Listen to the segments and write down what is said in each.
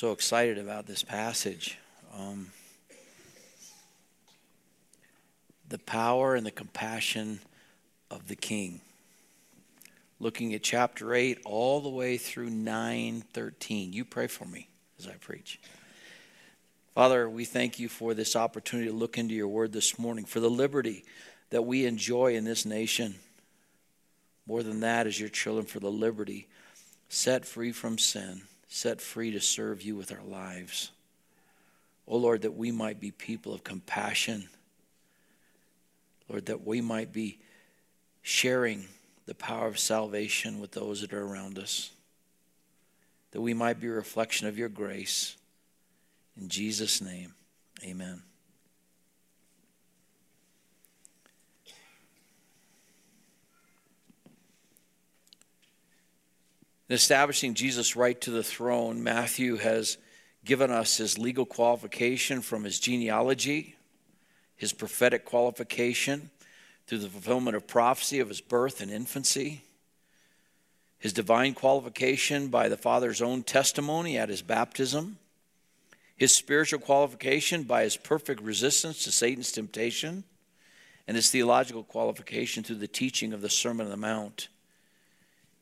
so excited about this passage. Um, the power and the compassion of the King. Looking at chapter 8 all the way through 9:13. You pray for me as I preach. Father, we thank you for this opportunity to look into your word this morning, for the liberty that we enjoy in this nation. More than that, as your children, for the liberty set free from sin, set free to serve you with our lives. Oh Lord, that we might be people of compassion. Lord, that we might be sharing the power of salvation with those that are around us. That we might be a reflection of your grace. In Jesus' name, amen. In establishing Jesus' right to the throne, Matthew has given us his legal qualification from his genealogy, his prophetic qualification through the fulfillment of prophecy of his birth and infancy, his divine qualification by the Father's own testimony at his baptism, his spiritual qualification by his perfect resistance to Satan's temptation, and his theological qualification through the teaching of the Sermon on the Mount.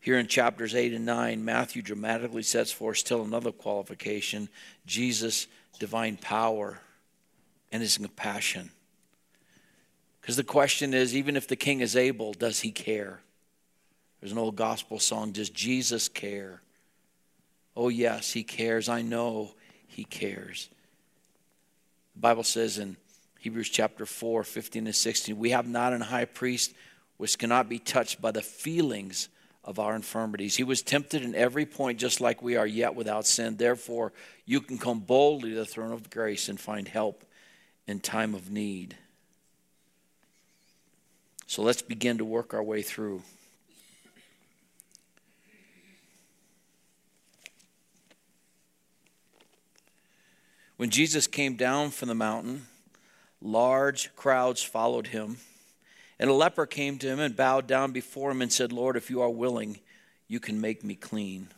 Here in chapters 8 and 9, Matthew dramatically sets forth still another qualification Jesus' divine power and his compassion. Because the question is even if the king is able, does he care? There's an old gospel song, Does Jesus care? Oh, yes, he cares. I know he cares. The Bible says in Hebrews chapter 4, 15 and 16, we have not an high priest which cannot be touched by the feelings of our infirmities. He was tempted in every point, just like we are, yet without sin. Therefore, you can come boldly to the throne of grace and find help in time of need. So let's begin to work our way through. When Jesus came down from the mountain, large crowds followed him. And a leper came to him and bowed down before him and said, Lord, if you are willing, you can make me clean.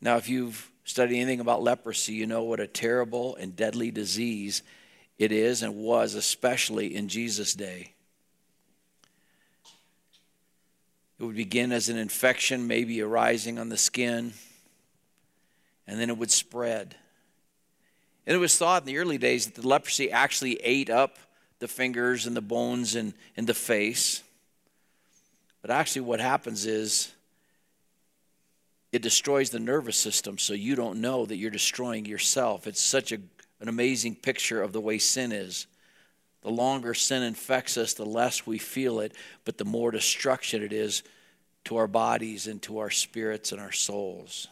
Now, if you've studied anything about leprosy, you know what a terrible and deadly disease it is and was, especially in Jesus' day. It would begin as an infection, maybe arising on the skin, and then it would spread. And it was thought in the early days that the leprosy actually ate up the fingers and the bones and, and the face. But actually, what happens is it destroys the nervous system, so you don't know that you're destroying yourself. It's such a, an amazing picture of the way sin is. The longer sin infects us, the less we feel it, but the more destruction it is to our bodies and to our spirits and our souls.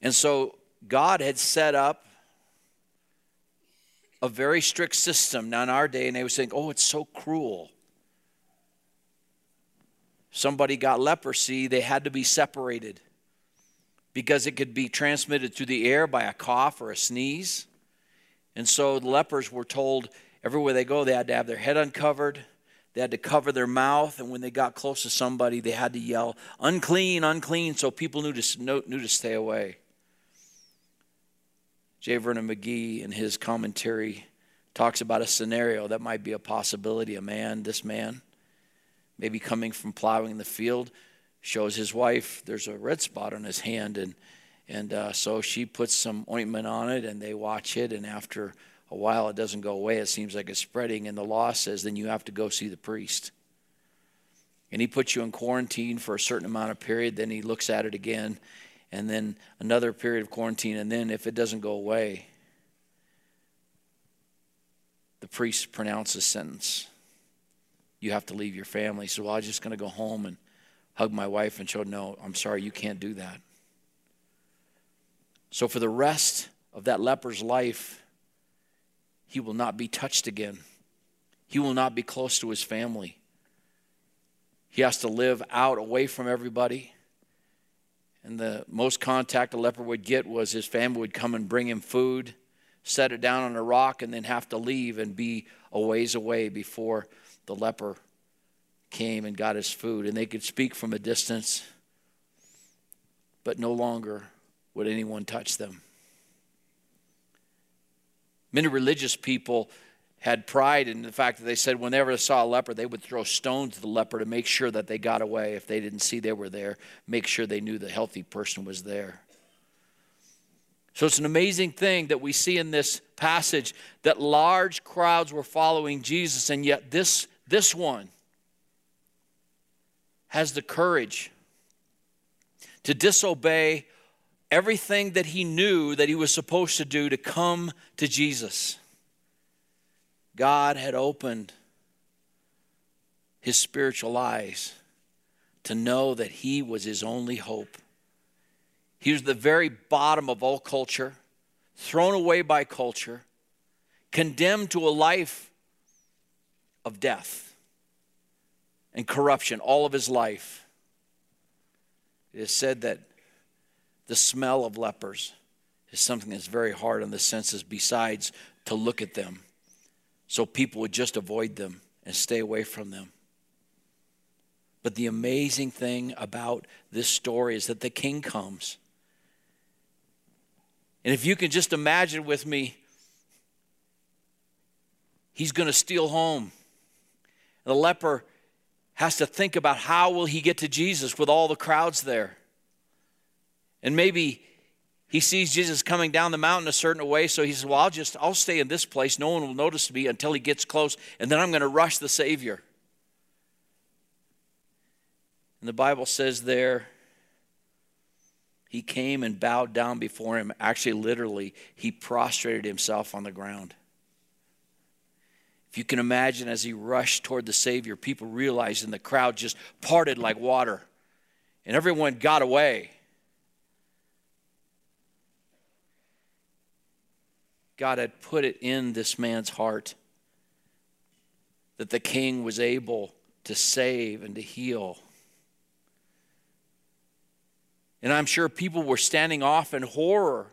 And so God had set up a very strict system now in our day, and they were saying, oh, it's so cruel. Somebody got leprosy, they had to be separated because it could be transmitted through the air by a cough or a sneeze. And so the lepers were told everywhere they go, they had to have their head uncovered, they had to cover their mouth, and when they got close to somebody, they had to yell, unclean, unclean, so people knew to, knew to stay away. J. Vernon McGee, in his commentary, talks about a scenario that might be a possibility. A man, this man, maybe coming from plowing the field, shows his wife there's a red spot on his hand, and and uh, so she puts some ointment on it, and they watch it, and after a while it doesn't go away. It seems like it's spreading, and the law says then you have to go see the priest. And he puts you in quarantine for a certain amount of period. Then he looks at it again, and then another period of quarantine, and then if it doesn't go away, the priest pronounces sentence. You have to leave your family. So well, I'm just going to go home and hug my wife and show, no, I'm sorry, you can't do that. So for the rest of that leper's life, he will not be touched again. He will not be close to his family. He has to live out away from everybody. And the most contact a leper would get was his family would come and bring him food, set it down on a rock, and then have to leave and be a ways away before the leper came and got his food. And they could speak from a distance. but no longer would anyone touch them. Many religious people had pride in the fact that they said whenever they saw a leper, they would throw stones at the leper to make sure that they got away. If they didn't see they were there, make sure they knew the healthy person was there. So it's an amazing thing that we see in this passage that large crowds were following Jesus, and yet this, this one has the courage to disobey everything that he knew that he was supposed to do to come to Jesus. God had opened his spiritual eyes to know that he was his only hope. He was the very bottom of all culture, thrown away by culture, condemned to a life of death and corruption all of his life. It is said that the smell of lepers is something that's very hard on the senses, besides to look at them. So people would just avoid them and stay away from them. But the amazing thing about this story is that the king comes and if you can just imagine with me, he's going to steal home. The leper has to think about how will he get to Jesus with all the crowds there. And maybe he sees Jesus coming down the mountain a certain way, so he says, Well, I'll just I'll stay in this place. No one will notice me until he gets close, and then I'm going to rush the Savior. And the Bible says there he came and bowed down before him. Actually, literally, he prostrated himself on the ground. If you can imagine as he rushed toward the Savior, people realized and the crowd just parted like water. And everyone got away. God had put it in this man's heart that the king was able to save and to heal. And I'm sure people were standing off in horror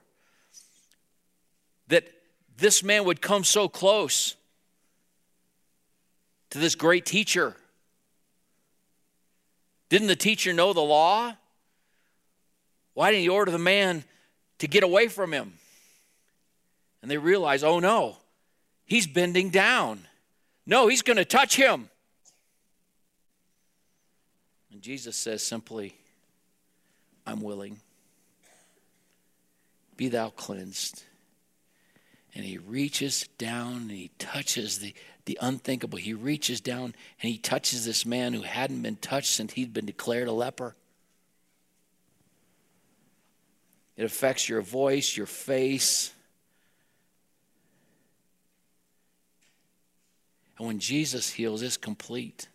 that this man would come so close to this great teacher. Didn't the teacher know the law? Why didn't he order the man to get away from him? And they realize, oh no, he's bending down. No, he's going to touch him. And Jesus says simply, I'm willing. Be thou cleansed. And he reaches down and he touches the, the unthinkable. He reaches down and he touches this man who hadn't been touched since he'd been declared a leper. It affects your voice, your face. And when Jesus heals, it's complete.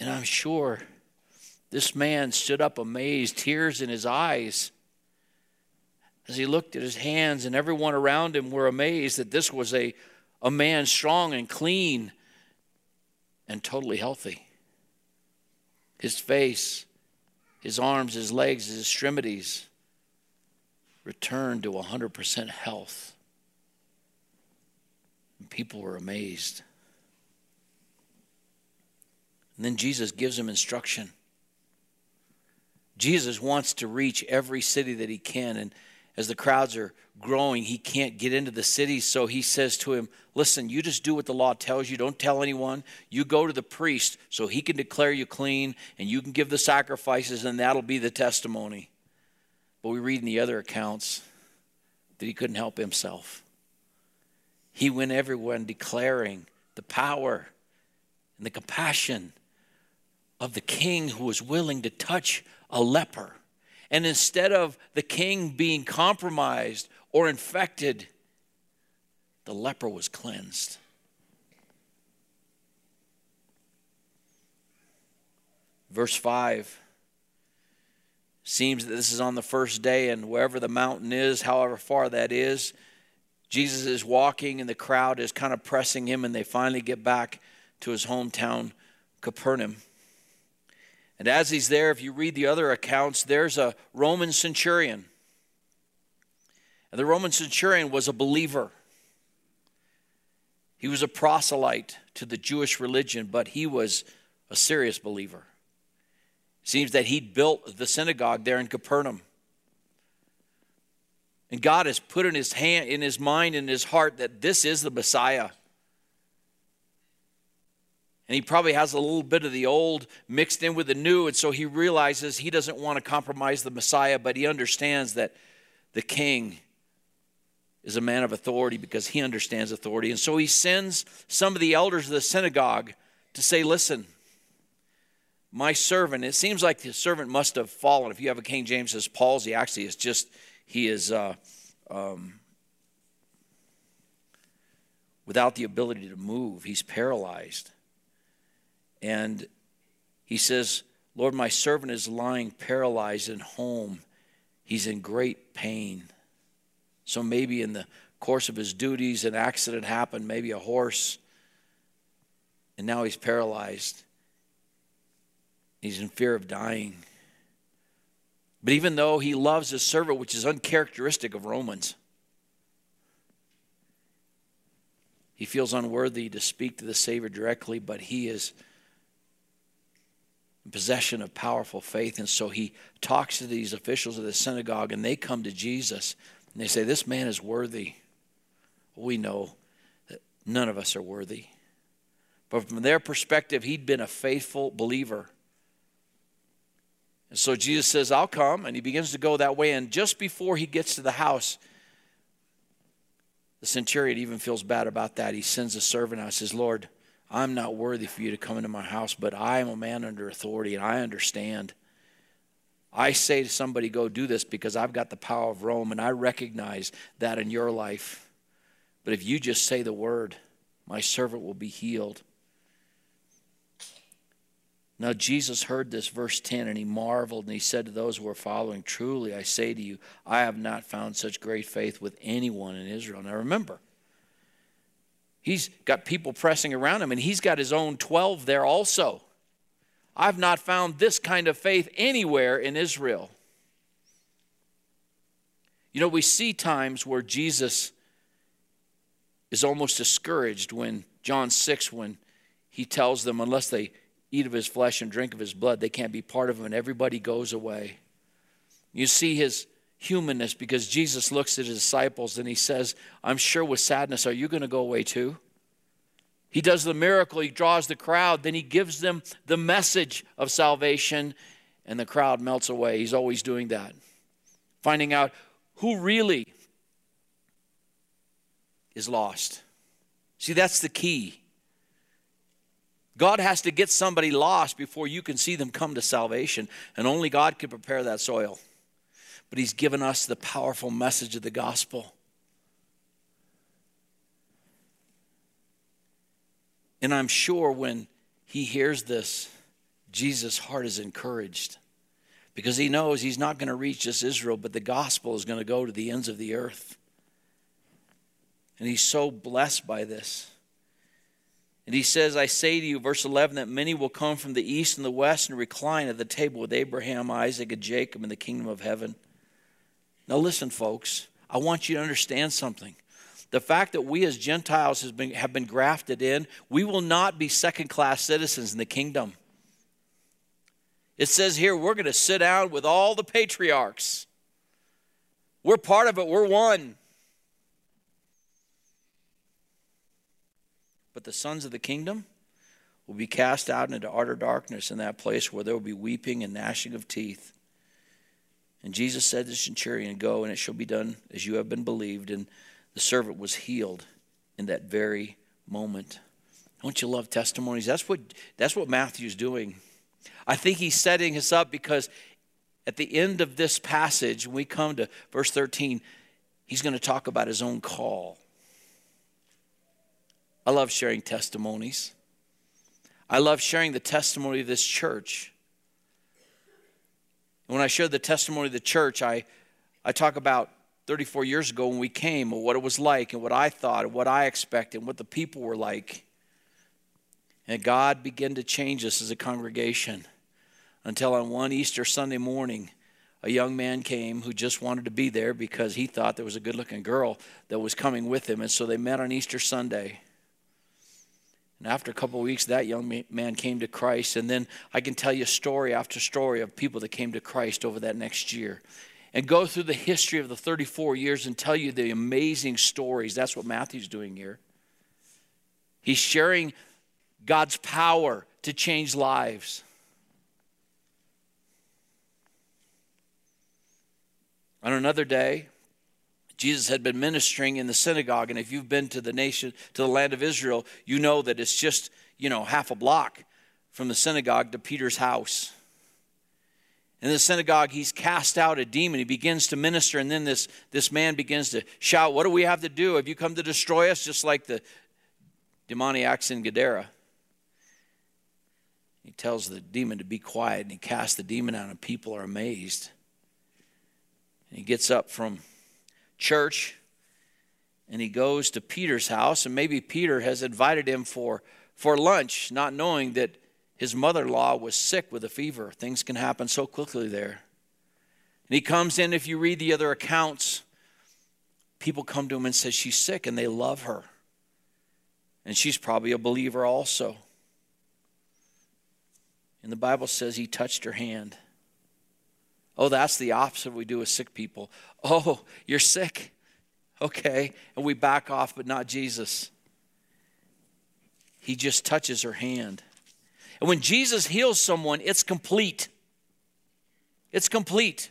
And I'm sure this man stood up amazed, tears in his eyes. As he looked at his hands, and everyone around him were amazed that this was a, a man strong and clean and totally healthy. His face, his arms, his legs, his extremities returned to 100% health. People were amazed. And then Jesus gives him instruction. Jesus wants to reach every city that he can. And as the crowds are growing, he can't get into the cities. So he says to him, Listen, you just do what the law tells you. Don't tell anyone. You go to the priest so he can declare you clean and you can give the sacrifices, and that'll be the testimony. But we read in the other accounts that he couldn't help himself. He went everywhere declaring the power and the compassion of the king who was willing to touch a leper. And instead of the king being compromised or infected, the leper was cleansed. Verse 5 seems that this is on the first day, and wherever the mountain is, however far that is, Jesus is walking, and the crowd is kind of pressing him, and they finally get back to his hometown, Capernaum. And as he's there, if you read the other accounts, there's a Roman centurion. And the Roman centurion was a believer. He was a proselyte to the Jewish religion, but he was a serious believer. Seems that he'd built the synagogue there in Capernaum. And God has put in his hand, in his mind, in his heart that this is the Messiah. And he probably has a little bit of the old mixed in with the new. And so he realizes he doesn't want to compromise the Messiah, but he understands that the king is a man of authority because he understands authority. And so he sends some of the elders of the synagogue to say, Listen, my servant, it seems like the servant must have fallen. If you have a King James says palsy, actually, it's just he is uh, um, without the ability to move, he's paralyzed. And he says, Lord, my servant is lying paralyzed in home. He's in great pain. So maybe in the course of his duties, an accident happened, maybe a horse, and now he's paralyzed. He's in fear of dying. But even though he loves his servant, which is uncharacteristic of Romans, he feels unworthy to speak to the Savior directly, but he is in possession of powerful faith. And so he talks to these officials of the synagogue, and they come to Jesus and they say, This man is worthy. We know that none of us are worthy. But from their perspective, he'd been a faithful believer. And so Jesus says, I'll come. And he begins to go that way. And just before he gets to the house, the centurion even feels bad about that. He sends a servant out and says, Lord, I'm not worthy for you to come into my house, but I am a man under authority and I understand. I say to somebody, go do this because I've got the power of Rome and I recognize that in your life. But if you just say the word, my servant will be healed. Now, Jesus heard this, verse 10, and he marveled, and he said to those who were following, Truly, I say to you, I have not found such great faith with anyone in Israel. Now, remember, He's got people pressing around him, and he's got his own 12 there also. I've not found this kind of faith anywhere in Israel. You know, we see times where Jesus is almost discouraged when John 6, when he tells them, unless they eat of his flesh and drink of his blood, they can't be part of him, and everybody goes away. You see his humanness because Jesus looks at his disciples and he says, I'm sure with sadness, are you going to go away too? He does the miracle, he draws the crowd, then he gives them the message of salvation, and the crowd melts away. He's always doing that. Finding out who really is lost. See, that's the key. God has to get somebody lost before you can see them come to salvation, and only God can prepare that soil but He's given us the powerful message of the gospel. And I'm sure when he hears this, Jesus' heart is encouraged because he knows he's not going to reach just Israel, but the gospel is going to go to the ends of the earth. And he's so blessed by this. And he says, I say to you, verse 11, that many will come from the east and the west and recline at the table with Abraham, Isaac, and Jacob in the kingdom of heaven. Now, listen, folks, I want you to understand something. The fact that we as Gentiles has been, have been grafted in, we will not be second class citizens in the kingdom. It says here we're going to sit down with all the patriarchs. We're part of it, we're one. But the sons of the kingdom will be cast out into utter darkness in that place where there will be weeping and gnashing of teeth. And Jesus said to the centurion, Go, and it shall be done as you have been believed. And the servant was healed in that very moment. Don't you love testimonies? That's what, that's what Matthew's doing. I think he's setting us up because at the end of this passage, when we come to verse 13, he's going to talk about his own call. I love sharing testimonies. I love sharing the testimony of this church. And when I share the testimony of the church, I, I talk about 34 years ago when we came and what it was like and what I thought and what I expected and what the people were like. And God began to change us as a congregation until on one Easter Sunday morning, a young man came who just wanted to be there because he thought there was a good looking girl that was coming with him. And so they met on Easter Sunday. And after a couple weeks, that young man came to Christ. And then I can tell you story after story of people that came to Christ over that next year. And go through the history of the 34 years and tell you the amazing stories. That's what Matthew's doing here. He's sharing God's power to change lives. On another day, Jesus had been ministering in the synagogue, and if you've been to the nation, to the land of Israel, you know that it's just, you know, half a block from the synagogue to Peter's house. In the synagogue, he's cast out a demon. He begins to minister, and then this, this man begins to shout, What do we have to do? Have you come to destroy us? Just like the demoniacs in Gadara. He tells the demon to be quiet, and he casts the demon out, and people are amazed. And he gets up from church and he goes to Peter's house, and maybe Peter has invited him for, for lunch, not knowing that his mother in law was sick with a fever. Things can happen so quickly there. And he comes in, if you read the other accounts, people come to him and say she's sick and they love her. And she's probably a believer also. And the Bible says he touched her hand. Oh, that's the opposite we do with sick people. Oh, you're sick. Okay. And we back off, but not Jesus. He just touches her hand. And when Jesus heals someone, it's complete. It's complete.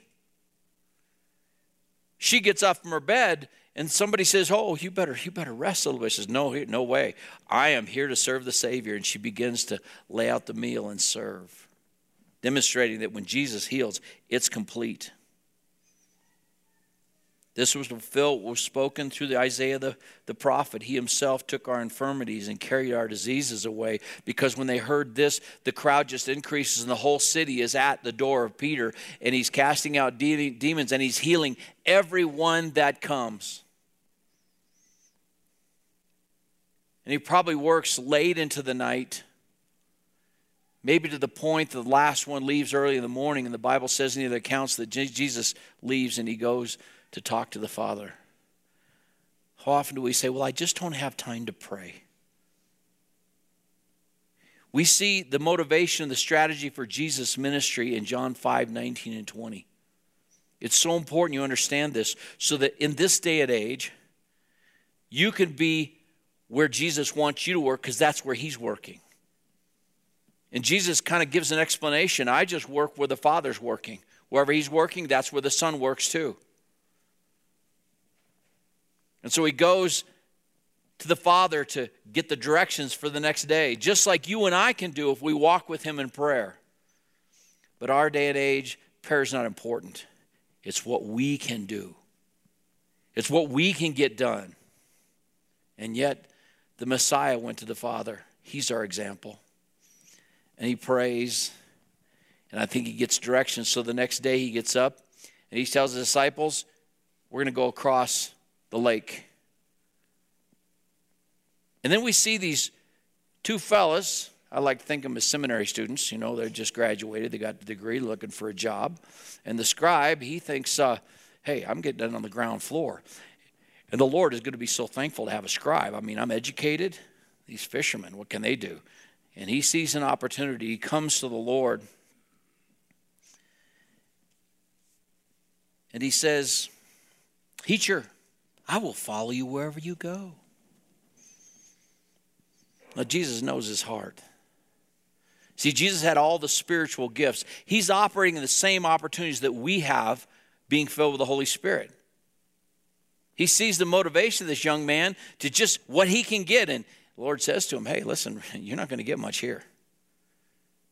She gets up from her bed and somebody says, "Oh, you better you better rest a little bit." She says, "No, no way. I am here to serve the Savior." And she begins to lay out the meal and serve demonstrating that when Jesus heals, it's complete. This was fulfilled, was spoken through the Isaiah the, the prophet. He himself took our infirmities and carried our diseases away. Because when they heard this, the crowd just increases, and the whole city is at the door of Peter, and he's casting out de- demons and he's healing everyone that comes. And he probably works late into the night Maybe to the point the last one leaves early in the morning, and the Bible says in the accounts that Jesus leaves and he goes to talk to the Father. How often do we say, Well, I just don't have time to pray? We see the motivation and the strategy for Jesus' ministry in John 5 19 and 20. It's so important you understand this so that in this day and age, you can be where Jesus wants you to work because that's where He's working. And Jesus kind of gives an explanation. I just work where the Father's working. Wherever He's working, that's where the Son works too. And so He goes to the Father to get the directions for the next day, just like you and I can do if we walk with Him in prayer. But our day and age, prayer is not important. It's what we can do, it's what we can get done. And yet, the Messiah went to the Father. He's our example and he prays. And I think he gets direction. So the next day he gets up and he tells the disciples, We're going to go across the lake. And then we see these two fellas. I like to think of them as seminary students. You know, they're just graduated, they got the degree, looking for a job. And the scribe, he thinks, uh, Hey, I'm getting done on the ground floor. And the Lord is going to be so thankful to have a scribe. I mean, I'm educated. These fishermen, what can they do? And he sees an opportunity. He comes to the Lord and he says, Teacher, I will follow you wherever you go. Now, Jesus knows his heart. See, Jesus had all the spiritual gifts. He's operating in the same opportunities that we have being filled with the Holy Spirit. He sees the motivation of this young man to just what he can get. And the Lord says to him, Hey, listen, you're not going to get much here.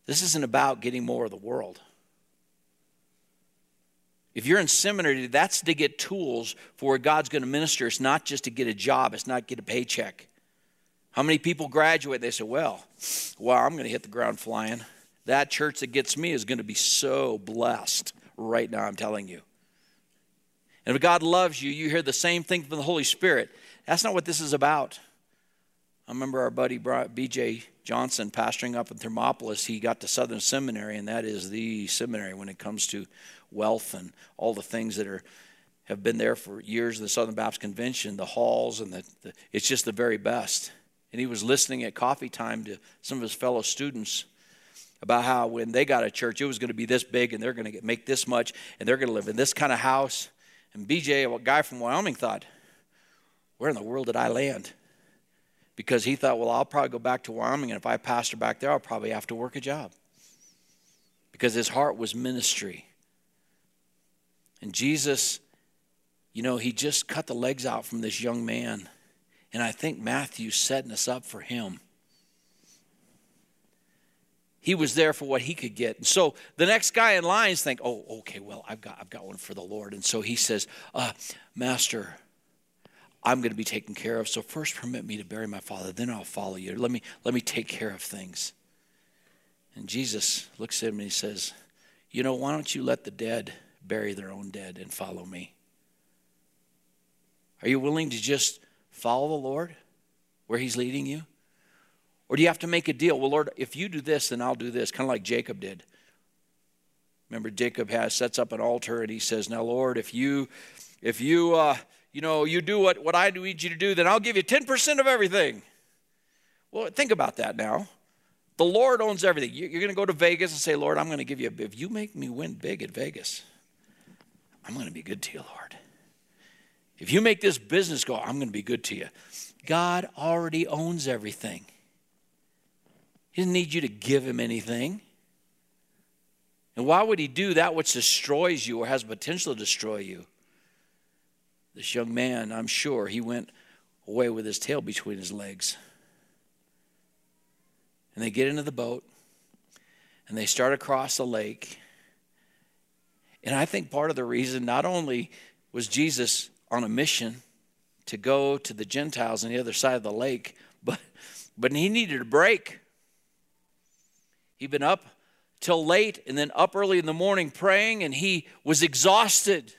This isn't about getting more of the world. If you're in seminary, that's to get tools for where God's going to minister. It's not just to get a job, it's not get a paycheck. How many people graduate? They say, Well, well, I'm going to hit the ground flying. That church that gets me is going to be so blessed right now, I'm telling you. And if God loves you, you hear the same thing from the Holy Spirit. That's not what this is about. I remember our buddy B.J. Johnson pastoring up in Thermopolis. He got to Southern Seminary, and that is the seminary when it comes to wealth and all the things that are have been there for years. The Southern Baptist Convention, the halls, and the, the it's just the very best. and he was listening at coffee time to some of his fellow students about how when they got a church, it was going to be this big and they're going to make this much and they're going to live in this kind of house. And BJ, a guy from Wyoming, thought, where in the world did I land? Because he thought, well, I'll probably go back to Wyoming, and if I pastor back there, I'll probably have to work a job. Because his heart was ministry. And Jesus, you know, he just cut the legs out from this young man. And I think Matthew's setting us up for him. He was there for what he could get. And so the next guy in lines think, oh, okay, well, I've got, I've got one for the Lord. And so he says, uh, Master, I'm going to be taken care of. So first permit me to bury my father, then I'll follow you. Let me, let me take care of things. And Jesus looks at him and he says, You know, why don't you let the dead bury their own dead and follow me? Are you willing to just follow the Lord where he's leading you? Or do you have to make a deal? Well, Lord, if you do this, then I'll do this, kind of like Jacob did. Remember, Jacob has sets up an altar and he says, Now, Lord, if you if you uh, you know you do what, what I need you to do, then I'll give you 10% of everything. Well, think about that now. The Lord owns everything. You're going to go to Vegas and say, Lord, I'm going to give you a if you make me win big at Vegas, I'm going to be good to you, Lord. If you make this business go, I'm going to be good to you. God already owns everything. He doesn't need you to give him anything. And why would he do that which destroys you or has potential to destroy you? This young man, I'm sure, he went away with his tail between his legs. And they get into the boat and they start across the lake. And I think part of the reason not only was Jesus on a mission to go to the Gentiles on the other side of the lake, but, but he needed a break. He'd been up till late and then up early in the morning praying, and he was exhausted.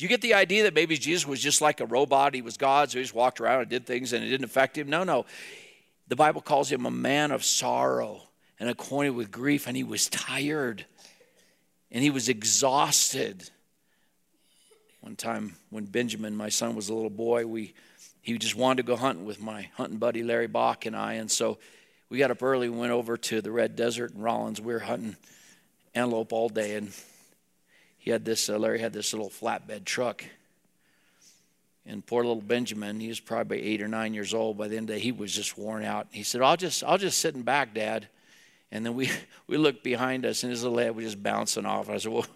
You get the idea that maybe Jesus was just like a robot? He was God, so he just walked around and did things and it didn't affect him? No, no. The Bible calls him a man of sorrow and acquainted with grief, and he was tired and he was exhausted. One time when Benjamin, my son, was a little boy, we he just wanted to go hunting with my hunting buddy Larry Bach and I, and so we got up early and went over to the Red Desert in Rawlins. We were hunting antelope all day, and he had this. Uh, Larry had this little flatbed truck. And poor little Benjamin, he was probably eight or nine years old. By the end of the day, he was just worn out. He said, "I'll just, I'll just sit in back, Dad." And then we we looked behind us, and his little head was just bouncing off. I said, "Well,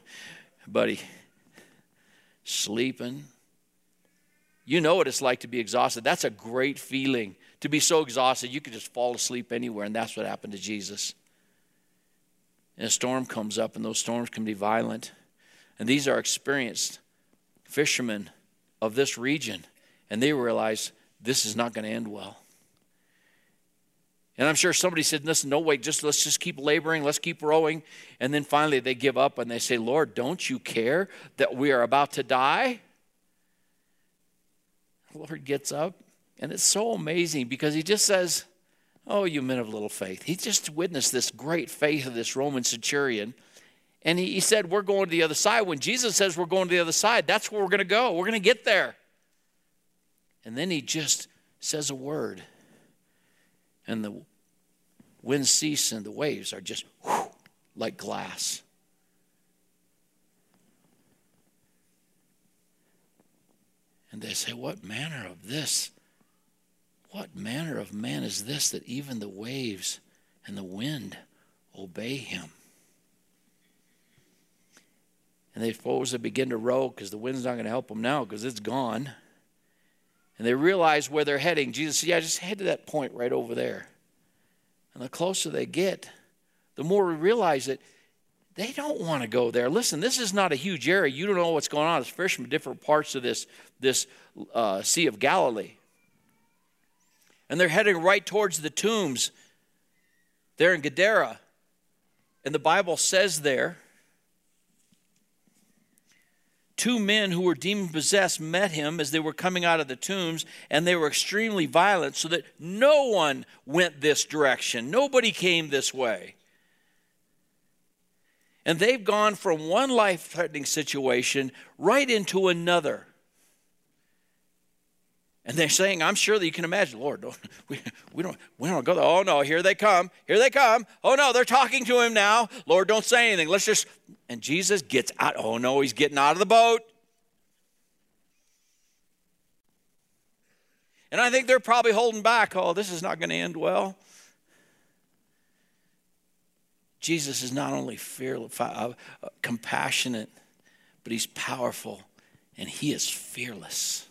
buddy, sleeping." You know what it's like to be exhausted. That's a great feeling to be so exhausted you could just fall asleep anywhere, and that's what happened to Jesus. And a storm comes up, and those storms can be violent. And these are experienced fishermen of this region, and they realize this is not going to end well. And I'm sure somebody said, listen, no, wait, just let's just keep laboring, let's keep rowing. And then finally they give up and they say, Lord, don't you care that we are about to die? The Lord gets up and it's so amazing because he just says, Oh, you men of little faith. He just witnessed this great faith of this Roman centurion. And he, he said, We're going to the other side. When Jesus says we're going to the other side, that's where we're going to go. We're going to get there. And then he just says a word. And the wind ceases and the waves are just like glass. And they say, What manner of this what manner of man is this that even the waves and the wind obey him? And they suppose they begin to row because the wind's not going to help them now because it's gone. And they realize where they're heading. Jesus said, Yeah, just head to that point right over there. And the closer they get, the more we realize that they don't want to go there. Listen, this is not a huge area. You don't know what's going on. It's fish from different parts of this, this uh, Sea of Galilee and they're heading right towards the tombs there in Gadara. And the Bible says there, two men who were demon possessed met him as they were coming out of the tombs, and they were extremely violent, so that no one went this direction. Nobody came this way. And they've gone from one life threatening situation right into another. And they're saying, I'm sure that you can imagine, Lord, don't, we, we, don't, we don't go there. Oh, no, here they come. Here they come. Oh, no, they're talking to him now. Lord, don't say anything. Let's just. And Jesus gets out. Oh, no, he's getting out of the boat. And I think they're probably holding back. Oh, this is not going to end well. Jesus is not only fearless, uh, uh, compassionate, but he's powerful and he is fearless.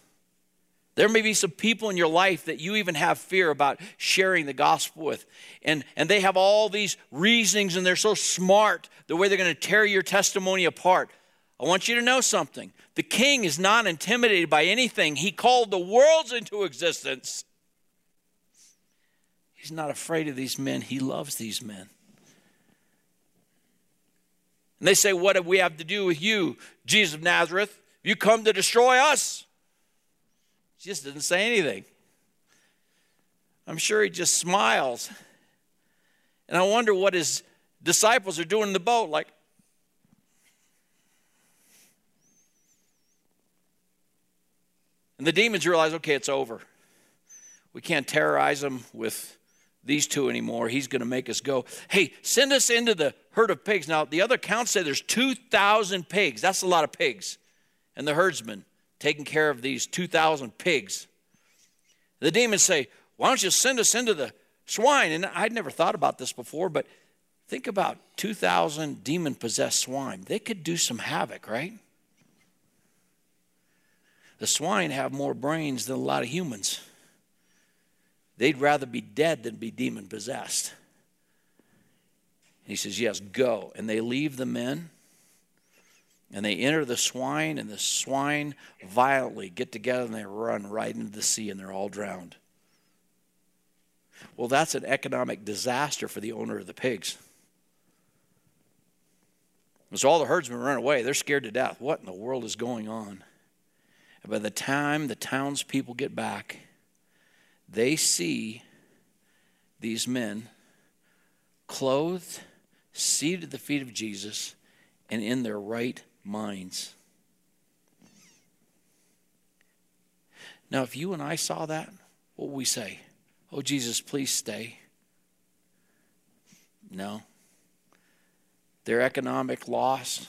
There may be some people in your life that you even have fear about sharing the gospel with. And, and they have all these reasonings and they're so smart the way they're going to tear your testimony apart. I want you to know something. The king is not intimidated by anything. He called the worlds into existence. He's not afraid of these men, he loves these men. And they say, What do we have to do with you, Jesus of Nazareth? You come to destroy us? Jesus doesn't say anything. I'm sure he just smiles. And I wonder what his disciples are doing in the boat, like, And the demons realize, okay, it's over. We can't terrorize them with these two anymore. He's going to make us go. Hey, send us into the herd of pigs. Now, the other accounts say there's 2,000 pigs. That's a lot of pigs. And the herdsman taking care of these 2,000 pigs. The demons say, Why don't you send us into the swine? And I'd never thought about this before, but think about 2,000 demon possessed swine. They could do some havoc, right? The swine have more brains than a lot of humans. They'd rather be dead than be demon possessed. He says, Yes, go. And they leave the men and they enter the swine, and the swine violently get together and they run right into the sea and they're all drowned. Well, that's an economic disaster for the owner of the pigs. So all the herdsmen run away. They're scared to death. What in the world is going on? And by the time the townspeople get back, they see these men clothed, seated at the feet of Jesus, and in their right minds. Now, if you and I saw that, what would we say? Oh, Jesus, please stay. No. Their economic loss.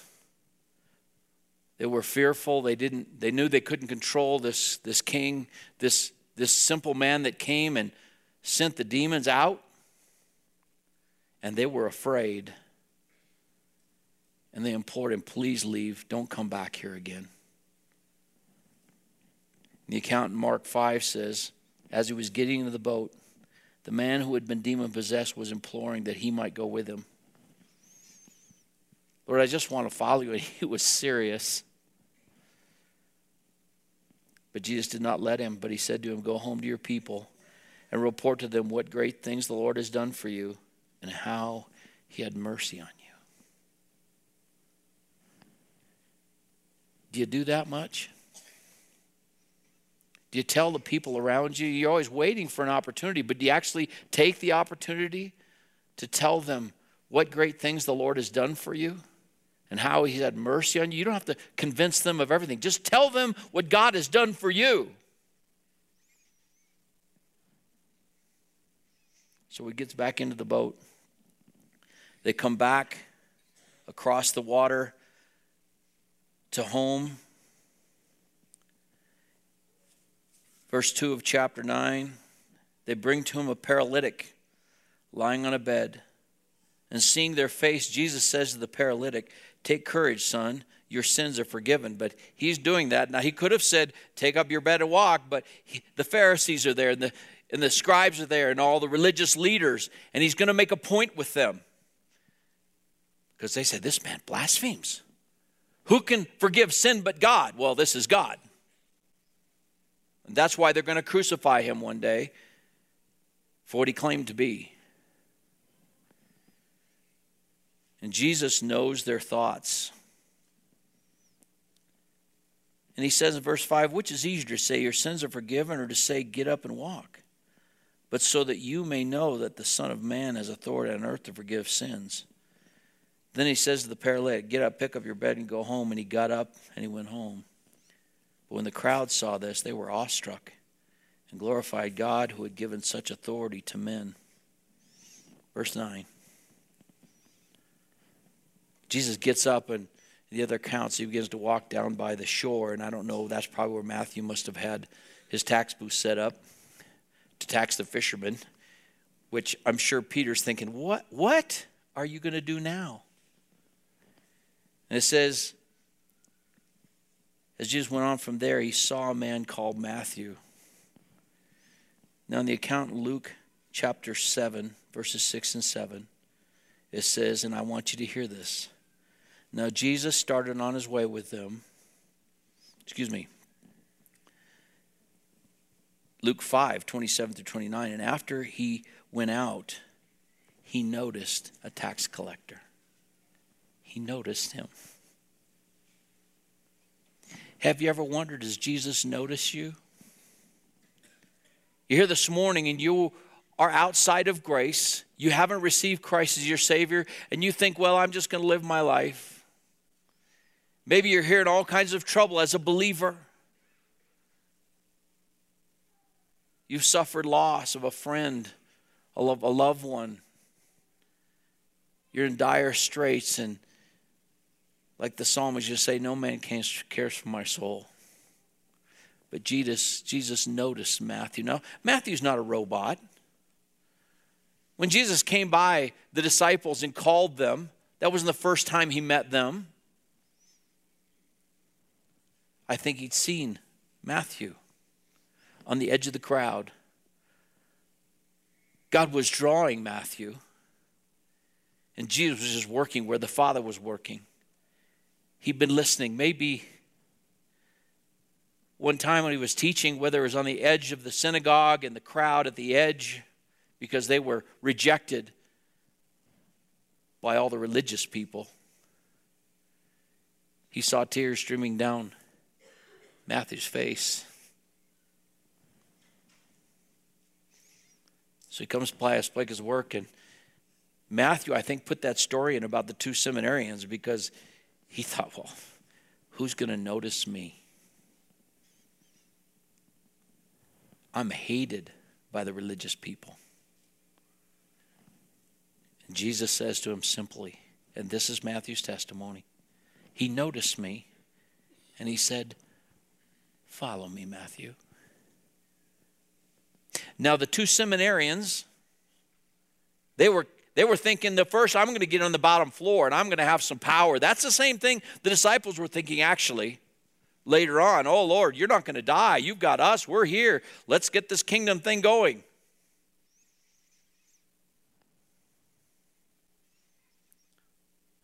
They were fearful. They didn't they knew they couldn't control this, this king, this this simple man that came and sent the demons out, and they were afraid. And they implored him, please leave, don't come back here again. The account in Mark 5 says, as he was getting into the boat, the man who had been demon possessed was imploring that he might go with him. Lord, I just want to follow you. And he was serious. But Jesus did not let him, but he said to him, Go home to your people and report to them what great things the Lord has done for you and how he had mercy on you. Do you do that much? Do you tell the people around you? You're always waiting for an opportunity, but do you actually take the opportunity to tell them what great things the Lord has done for you? and how He's had mercy on you. You don't have to convince them of everything. Just tell them what God has done for you. So he gets back into the boat. They come back across the water to home. Verse 2 of chapter 9 they bring to him a paralytic lying on a bed. And seeing their face, Jesus says to the paralytic, Take courage, son. Your sins are forgiven. But he's doing that. Now, he could have said, Take up your bed and walk, but he, the Pharisees are there, and the, and the scribes are there, and all the religious leaders, and he's going to make a point with them. Because they said, This man blasphemes. Who can forgive sin but God? Well, this is God. And that's why they're going to crucify him one day for what he claimed to be. And Jesus knows their thoughts. And he says in verse 5 which is easier to say, Your sins are forgiven, or to say, Get up and walk? But so that you may know that the Son of Man has authority on earth to forgive sins. Then he says to the paralytic, Get up, pick up your bed, and go home. And he got up and he went home. But when the crowd saw this, they were awestruck and glorified God who had given such authority to men. Verse 9. Jesus gets up and the other accounts, he begins to walk down by the shore, and I don't know, that's probably where Matthew must have had his tax booth set up to tax the fishermen, which I'm sure Peter's thinking, What what are you going to do now? And it says, as Jesus went on from there, he saw a man called Matthew. Now, in the account in Luke chapter 7, verses 6 and 7, it says, and I want you to hear this. Now, Jesus started on his way with them. Excuse me. Luke 5, 27 through 29. And after he went out, he noticed a tax collector. He noticed him. Have you ever wondered, does Jesus notice you? You're here this morning and you are outside of grace. You haven't received Christ as your Savior, and you think, well, I'm just going to live my life. Maybe you're here in all kinds of trouble as a believer. You've suffered loss of a friend, a loved one. You're in dire straits, and like the psalmist just say, no man cares for my soul. But Jesus, Jesus noticed Matthew. Now, Matthew's not a robot. When Jesus came by the disciples and called them, that wasn't the first time he met them. I think he'd seen Matthew on the edge of the crowd. God was drawing Matthew, and Jesus was just working where the Father was working. He'd been listening. Maybe one time when he was teaching, whether it was on the edge of the synagogue and the crowd at the edge, because they were rejected by all the religious people, he saw tears streaming down Matthew's face. So he comes like his work, and Matthew, I think, put that story in about the two seminarians because he thought, well, who's going to notice me? I'm hated by the religious people. And Jesus says to him simply, and this is Matthew's testimony He noticed me and he said, Follow me, Matthew. Now, the two seminarians, they were they were thinking the first, I'm going to get on the bottom floor and I'm going to have some power. That's the same thing the disciples were thinking, actually later on, oh Lord, you're not going to die. You've got us. We're here. Let's get this kingdom thing going.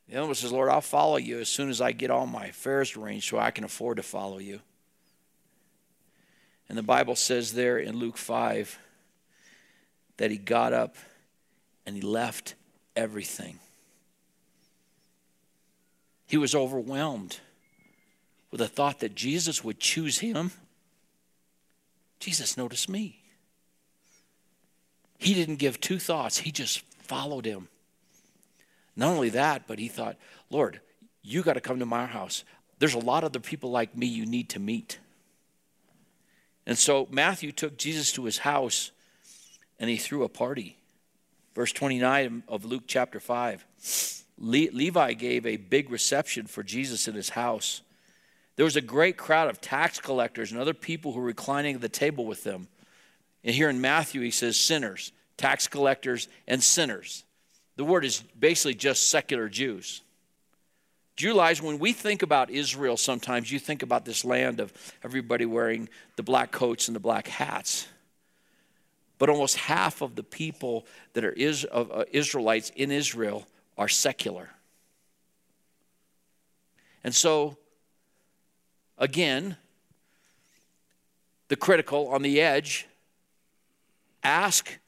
The other one says, Lord, I'll follow you as soon as I get all my affairs arranged so I can afford to follow you. And the Bible says there in Luke 5 that he got up and he left everything. He was overwhelmed with the thought that Jesus would choose him, Jesus noticed me. He didn't give two thoughts, he just followed him. Not only that, but he thought, Lord, you got to come to my house. There's a lot of other people like me you need to meet. And so Matthew took Jesus to his house and he threw a party. Verse 29 of Luke chapter 5. Le- Levi gave a big reception for Jesus in his house. There was a great crowd of tax collectors and other people who were reclining at the table with them. And here in Matthew, he says sinners, tax collectors, and sinners. The word is basically just secular Jews. Do when we think about Israel, sometimes you think about this land of everybody wearing the black coats and the black hats. But almost half of the people that are uh, Israelites in Israel are secular. And so again, the critical on the edge, ask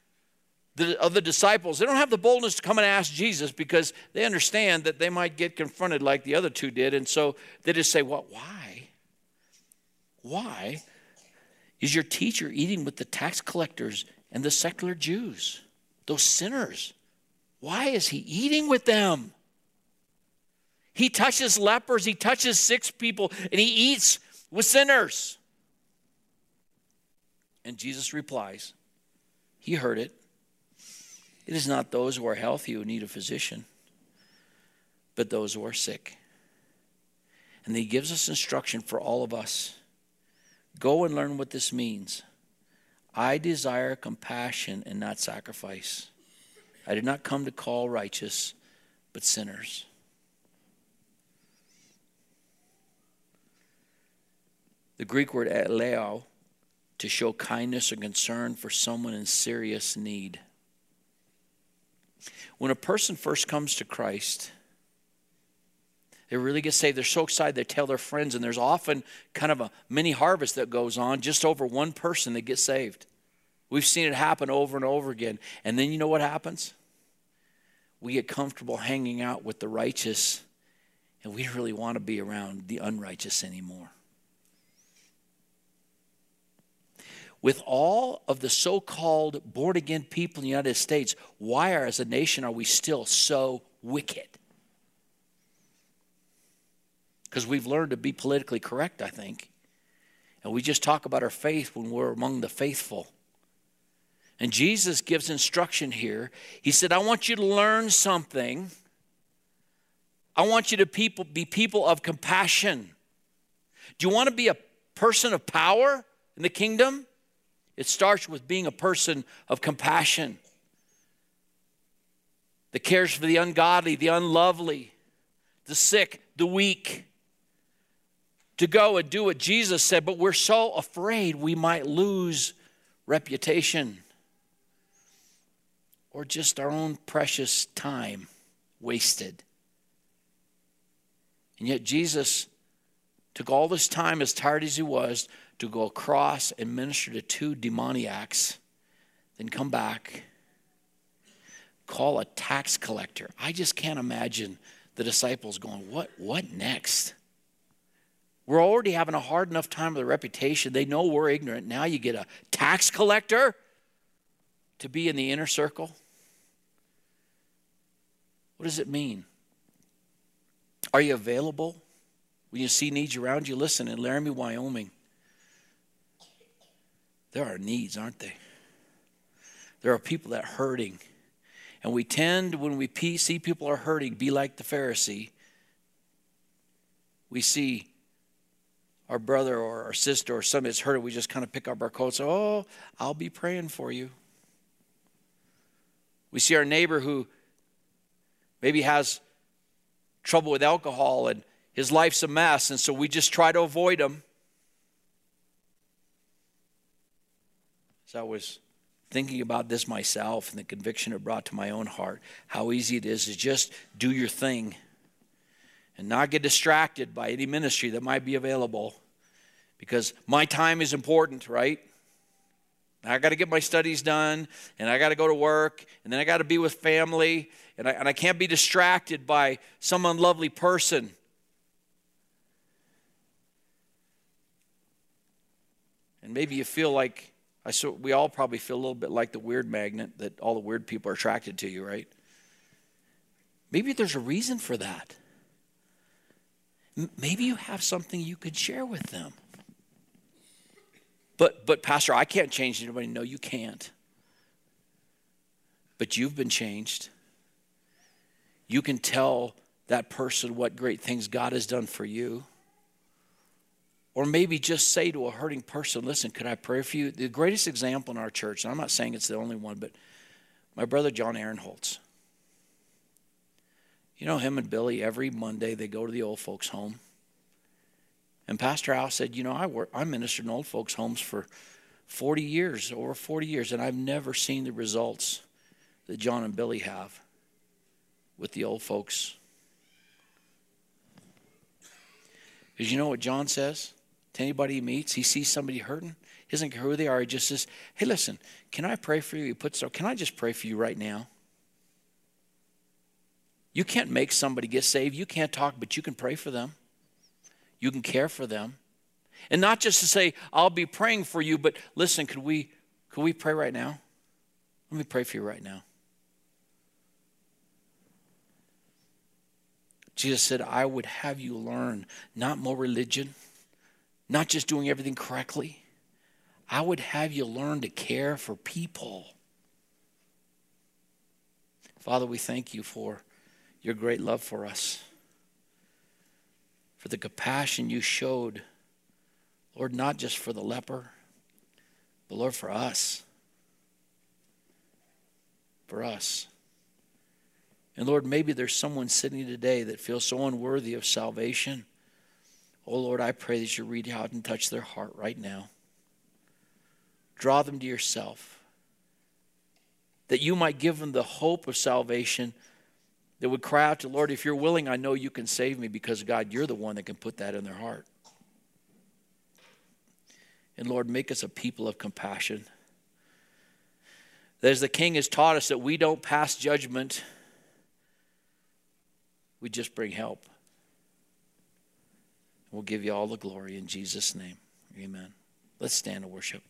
the other disciples. They don't have the boldness to come and ask Jesus because they understand that they might get confronted like the other two did. And so they just say, Well, why? Why is your teacher eating with the tax collectors and the secular Jews, those sinners? Why is he eating with them? He touches lepers, he touches sick people, and he eats with sinners. And Jesus replies, He heard it. It is not those who are healthy who need a physician, but those who are sick. And he gives us instruction for all of us. Go and learn what this means. I desire compassion and not sacrifice. I did not come to call righteous, but sinners. The Greek word eleo, to show kindness or concern for someone in serious need. When a person first comes to Christ, they really get saved. They're so excited, they tell their friends, and there's often kind of a mini harvest that goes on just over one person that gets saved. We've seen it happen over and over again. And then you know what happens? We get comfortable hanging out with the righteous, and we really want to be around the unrighteous anymore. with all of the so called born again people in the United States, why are, as a nation, are we still so wicked? Because we've learned to be politically correct, I think. And we just talk about our faith when we're among the faithful. And Jesus gives instruction here. He said, I want you to learn something. I want you to people, be people of compassion. Do you want to be a person of power in the kingdom? It starts with being a person of compassion that cares for the ungodly, the unlovely, the sick, the weak. To go and do what Jesus said, but we're so afraid we might lose reputation or just our own precious time wasted. And yet, Jesus took all this time, as tired as he was, to go across and minister to two demoniacs, then come back, call a tax collector. I just can't imagine the disciples going, What, what next? We're already having a hard enough time with the reputation. They know we're ignorant. Now you get a tax collector to be in the inner circle. What does it mean? Are you available when you see needs around you? Listen, in Laramie, Wyoming, there are needs, aren't they? There are people that are hurting. And we tend, when we see people are hurting, be like the Pharisee. We see our brother or our sister or somebody that's hurting, we just kind of pick up our coats. Oh, I'll be praying for you. We see our neighbor who maybe has trouble with alcohol and his life's a mess, and so we just try to avoid him. As I was thinking about this myself and the conviction it brought to my own heart, how easy it is to just do your thing and not get distracted by any ministry that might be available because my time is important, right? I got to get my studies done and I got to go to work and then I got to be with family and I, and I can't be distracted by some unlovely person. And maybe you feel like I so we all probably feel a little bit like the weird magnet that all the weird people are attracted to you, right? Maybe there's a reason for that. Maybe you have something you could share with them. But but pastor, I can't change anybody. No, you can't. But you've been changed. You can tell that person what great things God has done for you. Or maybe just say to a hurting person, listen, could I pray for you? The greatest example in our church, and I'm not saying it's the only one, but my brother John Aaron Holtz. You know, him and Billy, every Monday they go to the old folks' home. And Pastor Al said, You know, I, work, I ministered in old folks' homes for 40 years, over 40 years, and I've never seen the results that John and Billy have with the old folks. Because you know what John says? to anybody he meets. He sees somebody hurting. He doesn't care who they are. He just says, Hey, listen, can I pray for you? He puts, Can I just pray for you right now? You can't make somebody get saved. You can't talk, but you can pray for them. You can care for them. And not just to say, I'll be praying for you, but listen, could we could we pray right now? Let me pray for you right now. Jesus said, I would have you learn not more religion not just doing everything correctly. I would have you learn to care for people. Father, we thank you for your great love for us, for the compassion you showed, Lord, not just for the leper, but Lord, for us. For us. And Lord, maybe there's someone sitting today that feels so unworthy of salvation. Oh Lord, I pray that you reach out and touch their heart right now. Draw them to yourself that you might give them the hope of salvation that would cry out to Lord, if you're willing, I know you can save me because God, you're the one that can put that in their heart. And Lord, make us a people of compassion. That as the King has taught us that we don't pass judgment, we just bring help. We'll give you all the glory in Jesus' name. Amen. Let's stand and worship.